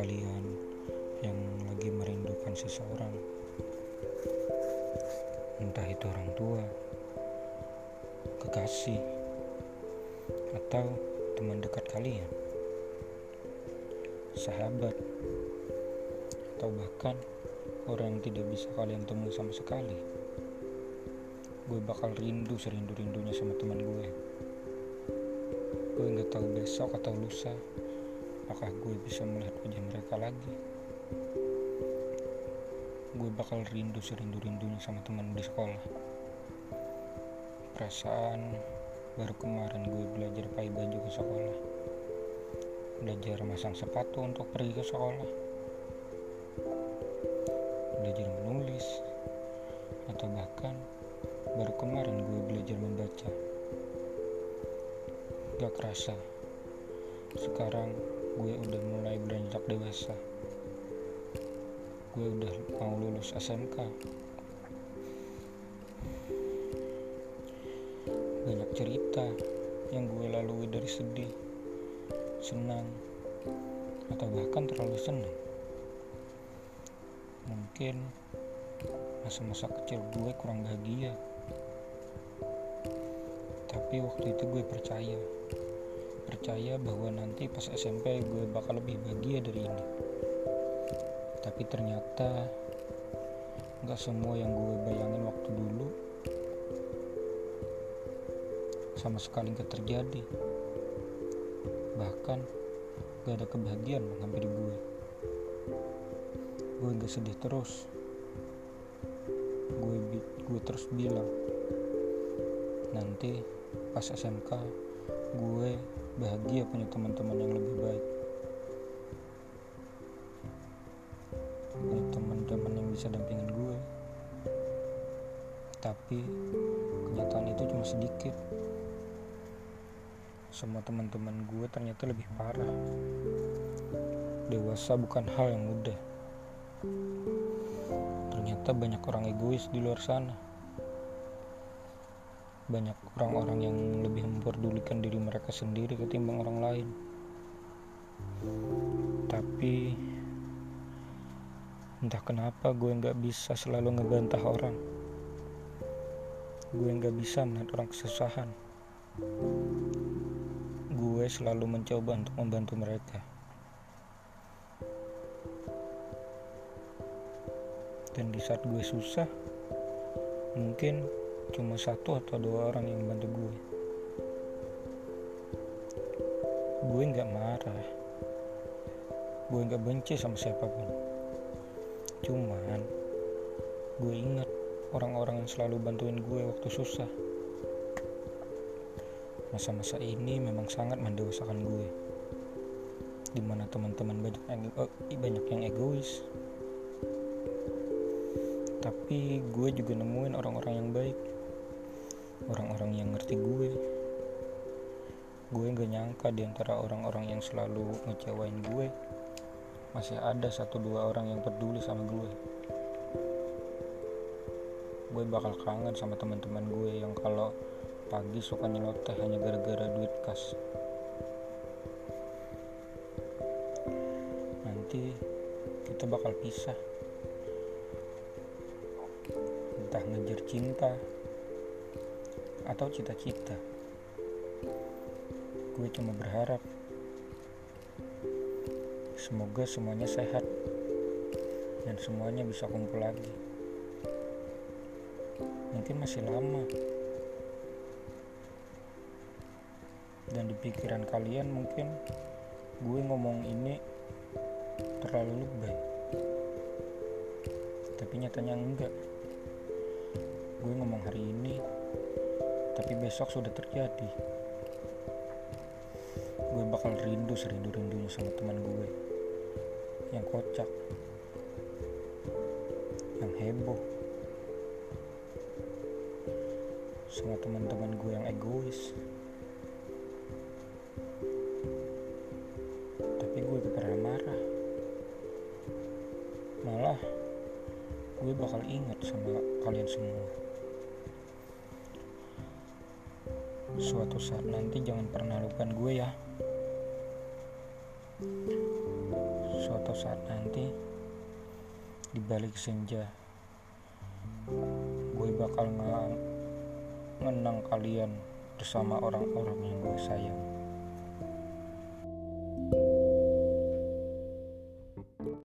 kalian yang lagi merindukan seseorang, entah itu orang tua, kekasih, atau teman dekat kalian, sahabat, atau bahkan orang yang tidak bisa kalian temui sama sekali. Gue bakal rindu serindu-rindunya sama teman gue. Gue nggak tahu besok atau lusa apakah gue bisa melihat wajah mereka lagi. Gue bakal rindu serindu-rindunya sama teman di sekolah. Perasaan baru kemarin gue belajar pakai baju ke sekolah. Belajar masang sepatu untuk pergi ke sekolah. Belajar menulis atau bahkan baru kemarin gue belajar membaca. Gak kerasa. Sekarang gue udah mulai beranjak dewasa. Gue udah mau lulus SMK. Banyak cerita yang gue lalui dari sedih, senang, atau bahkan terlalu senang. Mungkin masa-masa kecil gue kurang bahagia. Tapi waktu itu gue percaya percaya bahwa nanti pas SMP gue bakal lebih bahagia dari ini. Tapi ternyata nggak semua yang gue bayangin waktu dulu sama sekali gak terjadi. Bahkan gak ada kebahagiaan menghampiri gue. Gue gak sedih terus. Gue gue terus bilang nanti pas SMK gue bahagia punya teman-teman yang lebih baik. Punya teman-teman yang bisa dampingin gue. Tapi kenyataan itu cuma sedikit. Semua teman-teman gue ternyata lebih parah. Dewasa bukan hal yang mudah. Ternyata banyak orang egois di luar sana banyak orang-orang yang lebih memperdulikan diri mereka sendiri ketimbang orang lain. Tapi entah kenapa gue nggak bisa selalu ngebantah orang. Gue nggak bisa melihat orang kesusahan. Gue selalu mencoba untuk membantu mereka. Dan di saat gue susah, mungkin cuma satu atau dua orang yang bantu gue. Gue nggak marah. Gue nggak benci sama siapa pun. Cuman gue ingat orang-orang yang selalu bantuin gue waktu susah. Masa-masa ini memang sangat mendewasakan gue. Di mana teman-teman banyak yang, oh, banyak yang egois. Tapi gue juga nemuin orang-orang yang baik orang-orang yang ngerti gue. Gue gak nyangka di antara orang-orang yang selalu ngecewain gue masih ada satu dua orang yang peduli sama gue. Gue bakal kangen sama teman-teman gue yang kalau pagi suka nyeloteh hanya gara-gara duit kas. Nanti kita bakal pisah. Entah ngejar cinta atau cita-cita. Gue cuma berharap semoga semuanya sehat dan semuanya bisa kumpul lagi. Mungkin masih lama. Dan di pikiran kalian mungkin gue ngomong ini terlalu lebay. Tapi nyatanya enggak. Gue ngomong hari ini tapi besok sudah terjadi. Gue bakal rindu serindu-rindunya sama teman gue. Yang kocak. Yang heboh. Sama teman-teman gue yang egois. Tapi gue gak pernah marah. Malah gue bakal ingat sama kalian semua Suatu saat nanti jangan pernah lupakan gue ya. Suatu saat nanti di balik senja gue bakal menang kalian bersama orang-orang yang gue sayang. thank you